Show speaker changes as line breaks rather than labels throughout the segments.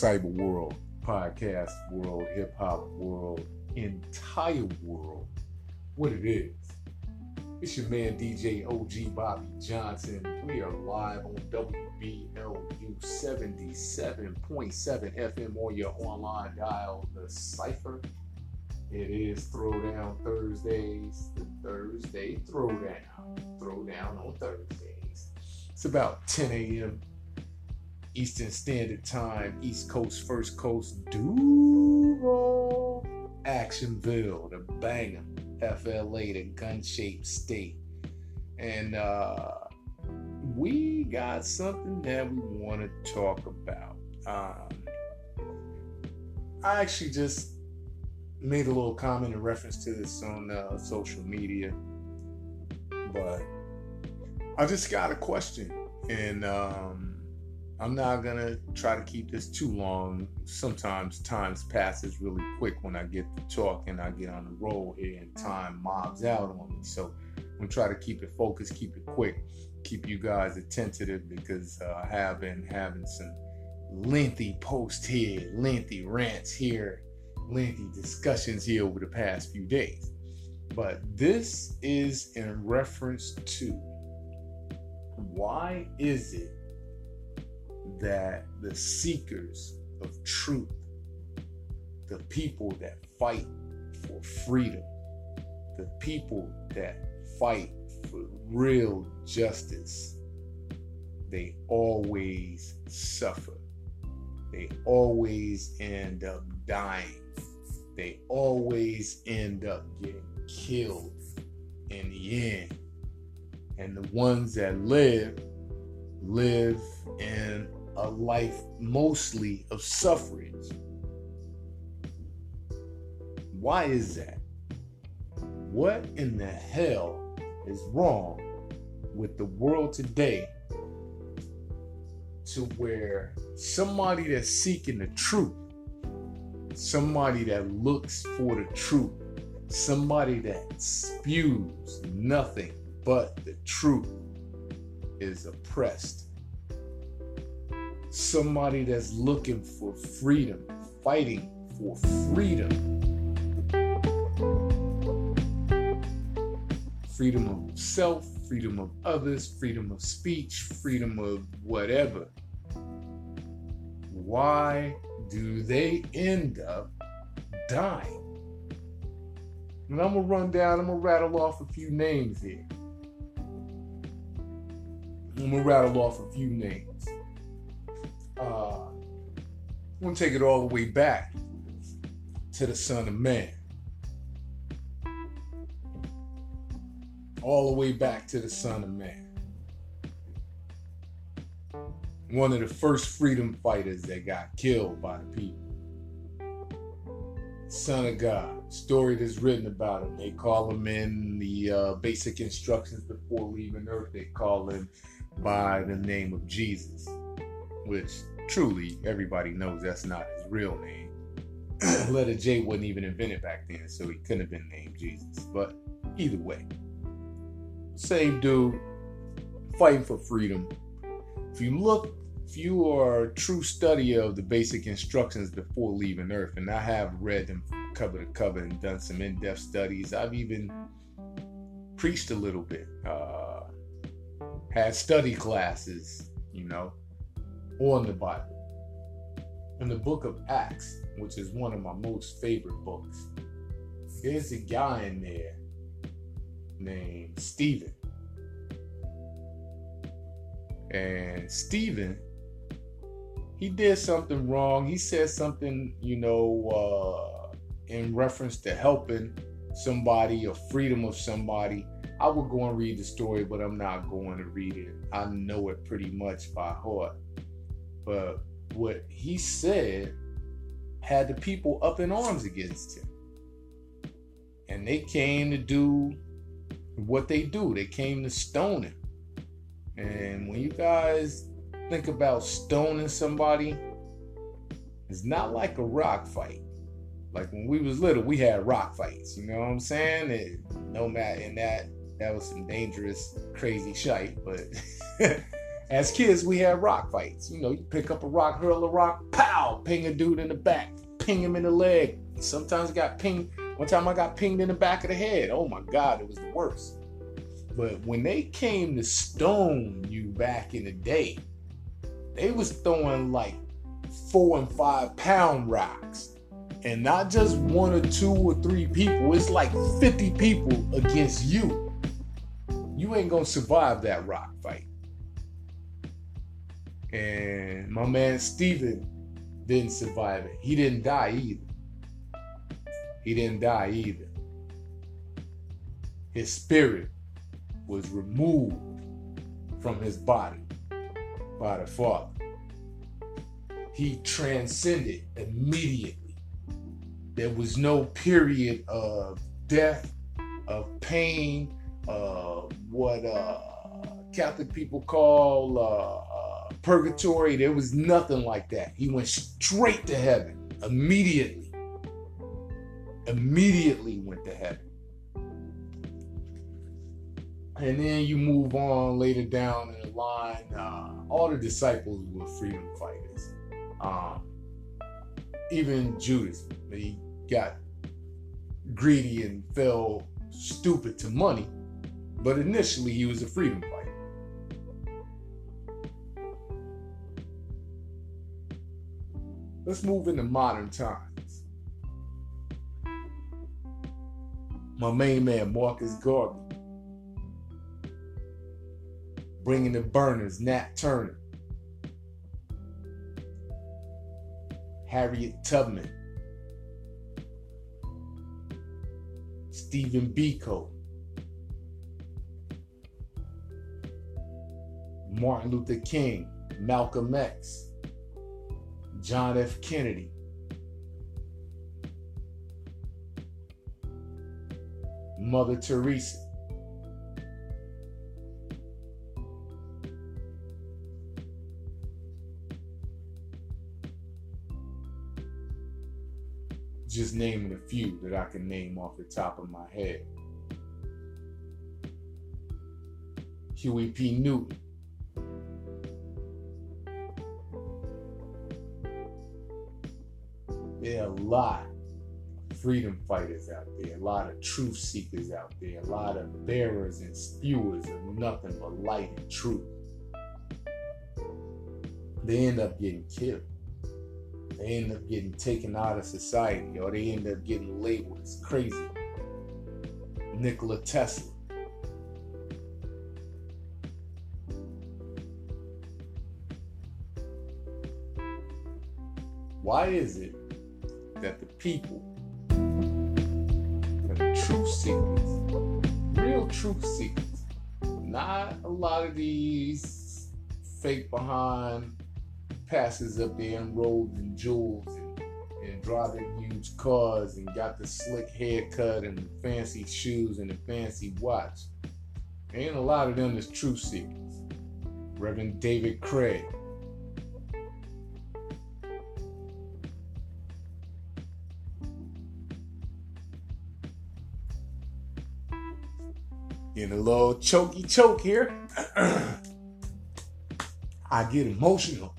cyber world, podcast world, hip hop world, entire world, what it is. It's your man DJ OG Bobby Johnson. We are live on WBLU 77.7 FM on your online dial, The Cypher. It is Throwdown Thursdays, the Thursday Throwdown. Throwdown on Thursdays. It's about 10 a.m. Eastern Standard Time, East Coast, First Coast, Duval, Actionville, the banger, FLA, the gun shaped state. And uh, we got something that we want to talk about. Um, I actually just made a little comment in reference to this on uh, social media, but I just got a question. And um, I'm not gonna try to keep this too long. Sometimes times passes really quick when I get to talk and I get on the roll here and time mobs out on me. So I'm gonna try to keep it focused, keep it quick, keep you guys attentive because uh, I have been having some lengthy posts here, lengthy rants here, lengthy discussions here over the past few days. But this is in reference to why is it that the seekers of truth, the people that fight for freedom, the people that fight for real justice, they always suffer. They always end up dying. They always end up getting killed in the end. And the ones that live, live in a life mostly of suffering. Why is that? What in the hell is wrong with the world today to where somebody that's seeking the truth, somebody that looks for the truth, somebody that spews nothing but the truth is oppressed somebody that's looking for freedom, fighting for freedom. Freedom of self, freedom of others, freedom of speech, freedom of whatever. Why do they end up dying? And I'm gonna run down, I'm gonna rattle off a few names here. I'm gonna rattle off a few names uh, to take it all the way back to the Son of Man. All the way back to the Son of Man. One of the first freedom fighters that got killed by the people. Son of God. Story that's written about him. They call him in the uh, basic instructions before leaving Earth. They call him by the name of Jesus, which truly everybody knows that's not his real name. Letter J wasn't even invented back then, so he couldn't have been named Jesus. But either way, same dude fighting for freedom. If you look, if you are a true study of the basic instructions before leaving Earth, and I have read them cover to cover and done some in-depth studies. I've even preached a little bit, uh, had study classes, you know, on the Bible. In the book of Acts, which is one of my most favorite books, there's a guy in there named Stephen. And Stephen, he did something wrong. He said something, you know, uh, in reference to helping somebody or freedom of somebody. I would go and read the story, but I'm not going to read it. I know it pretty much by heart. But what he said had the people up in arms against him. And they came to do what they do. They came to stone him. And when you guys think about stoning somebody, it's not like a rock fight. Like when we was little, we had rock fights. You know what I'm saying? It, no matter in that, that was some dangerous, crazy shite. But as kids, we had rock fights. You know, you pick up a rock, hurl a rock, pow, ping a dude in the back, ping him in the leg. Sometimes got pinged. One time I got pinged in the back of the head. Oh my God, it was the worst. But when they came to stone you back in the day, they was throwing like four and five pound rocks. And not just one or two or three people, it's like 50 people against you. You ain't gonna survive that rock fight. And my man Stephen didn't survive it. He didn't die either. He didn't die either. His spirit was removed from his body by the Father. He transcended immediately. There was no period of death, of pain, uh, what uh, Catholic people call uh, purgatory. There was nothing like that. He went straight to heaven immediately. Immediately went to heaven. And then you move on later down in the line. Uh, all the disciples were freedom fighters. Um, even Judas, he got greedy and fell stupid to money, but initially he was a freedom fighter. Let's move into modern times. My main man, Marcus Garvey. Bringing the burners, Nat Turner, Harriet Tubman, Stephen Biko, Martin Luther King, Malcolm X, John F. Kennedy, Mother Teresa, just naming a few that I can name off the top of my head. Huey P. Newton. A lot of freedom fighters out there, a lot of truth seekers out there, a lot of bearers and spewers of nothing but light and truth. They end up getting killed they end up getting taken out of society or they end up getting labeled as crazy. Nikola Tesla. Why is it that the people, the true seekers, real truth seekers, not a lot of these fake behind passes up there enrolled in jewels and, and driving huge cars and got the slick haircut and the fancy shoes and the fancy watch. Ain't a lot of them that's truth seekers. Reverend David Craig. In a little choky choke here. I get emotional.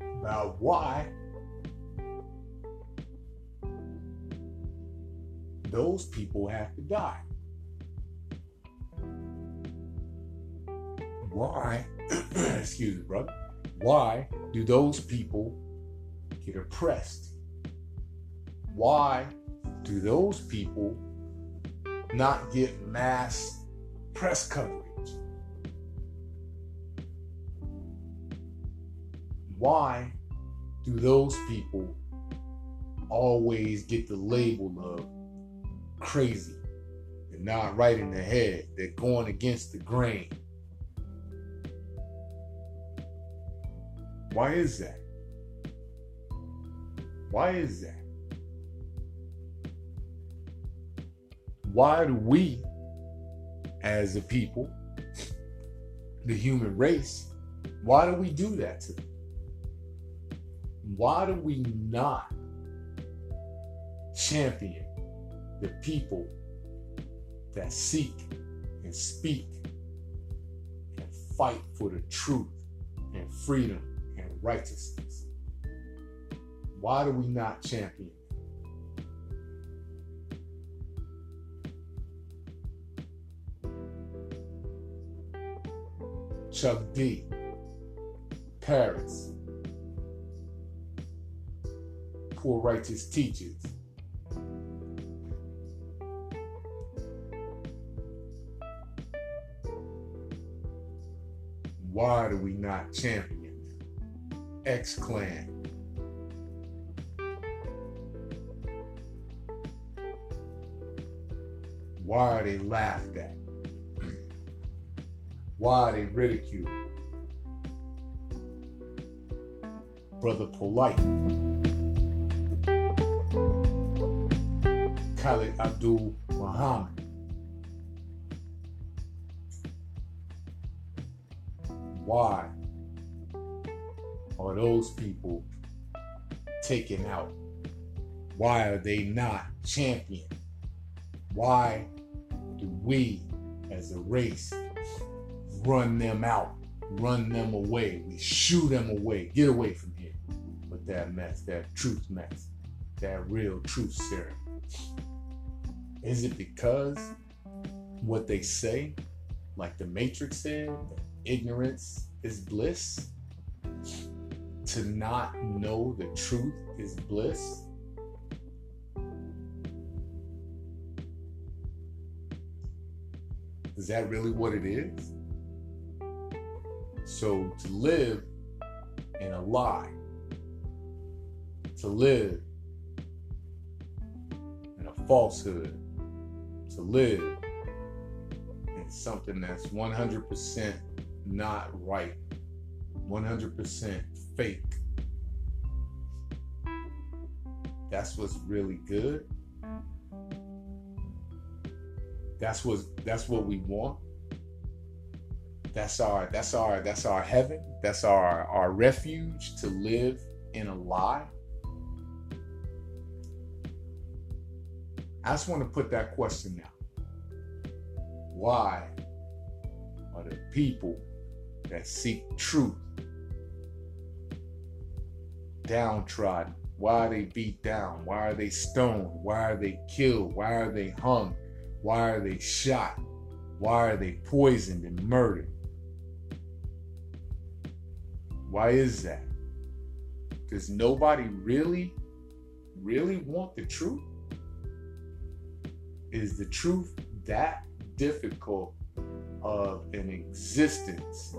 about why those people have to die. Why, excuse me, brother, why do those people get oppressed? Why do those people not get mass press coverage? Why do those people always get the label of crazy? They're not right in the head. They're going against the grain. Why is that? Why is that? Why do we, as a people, the human race, why do we do that to them? why do we not champion the people that seek and speak and fight for the truth and freedom and righteousness? Why do we not champion? Chuck D, Paris, Poor Righteous Teachers, Why do we not champion X Clan? Why are they laughed at? Why they ridicule Brother Polight, Khalid Abdul Muhammad, why are those people taken out? Why are they not championed? Why do we as a race run them out, run them away? We shoo them away. Get away from here with that mess, that truth mess, that real truth serum. Is it because what they say, like the Matrix said, ignorance is bliss, to not know the truth is bliss. Is that really what it is? So to live in a lie, to live in a falsehood, to live in something that's 100% not right, 100% fake. That's what's really good. That's what that's what we want. That's our that's our that's our heaven. That's our our refuge to live in a lie. I just want to put that question now. Why are the people that seek truth downtrodden? Why are they beat down? Why are they stoned? Why are they killed? Why are they hung? Why are they shot? Why are they poisoned and murdered? Why is that? Does nobody really, really want the truth? Is the truth that difficult of an existence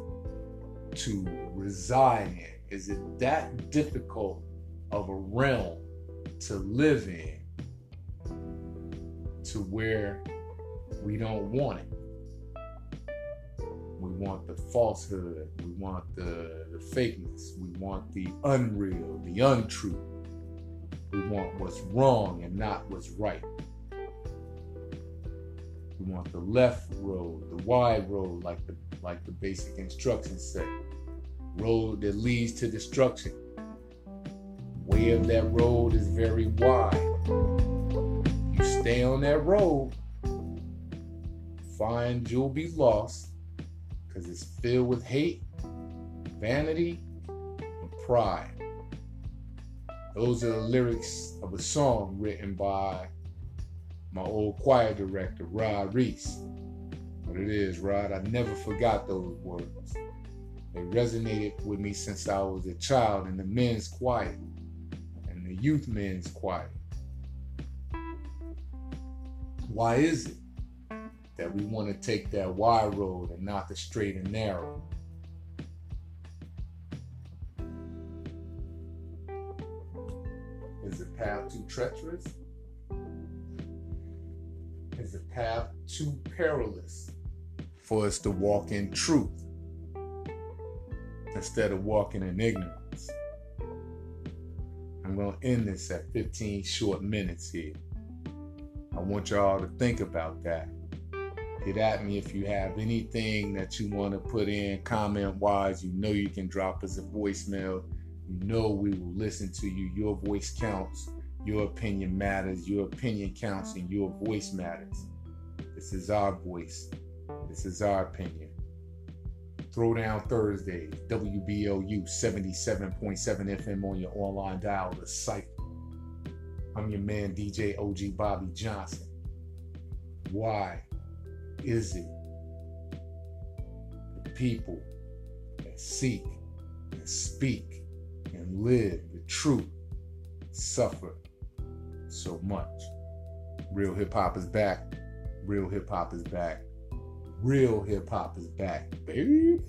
to reside in? Is it that difficult of a realm to live in to where we don't want it? We want the falsehood. We want the, the fakeness. We want the unreal, the untrue. We want what's wrong and not what's right. We want the left road, the wide road, like the like the basic instructions say. Road that leads to destruction. Way of that road is very wide. You stay on that road, find you'll be lost because it's filled with hate, vanity, and pride. Those are the lyrics of a song written by my old choir director, Rod Reese. But it is, Rod, I never forgot those words. They resonated with me since I was a child in the men's choir and the youth men's choir. Why is it that we want to take that wide road and not the straight and narrow? Is the path too treacherous? Is the path too perilous for us to walk in truth instead of walking in ignorance? I'm going to end this at 15 short minutes here. I want y'all to think about that. Get at me if you have anything that you want to put in comment wise. You know you can drop us a voicemail. You know we will listen to you. Your voice counts. Your opinion matters. Your opinion counts and your voice matters. This is our voice. This is our opinion. Throwdown Thursday, WBLU 77.7 FM on your online dial, The Cypher. I'm your man, DJ OG Bobby Johnson. Why is it the people that seek and speak and live the truth suffer so much? Real hip hop is back. Real hip hop is back. Real hip hop is back, baby.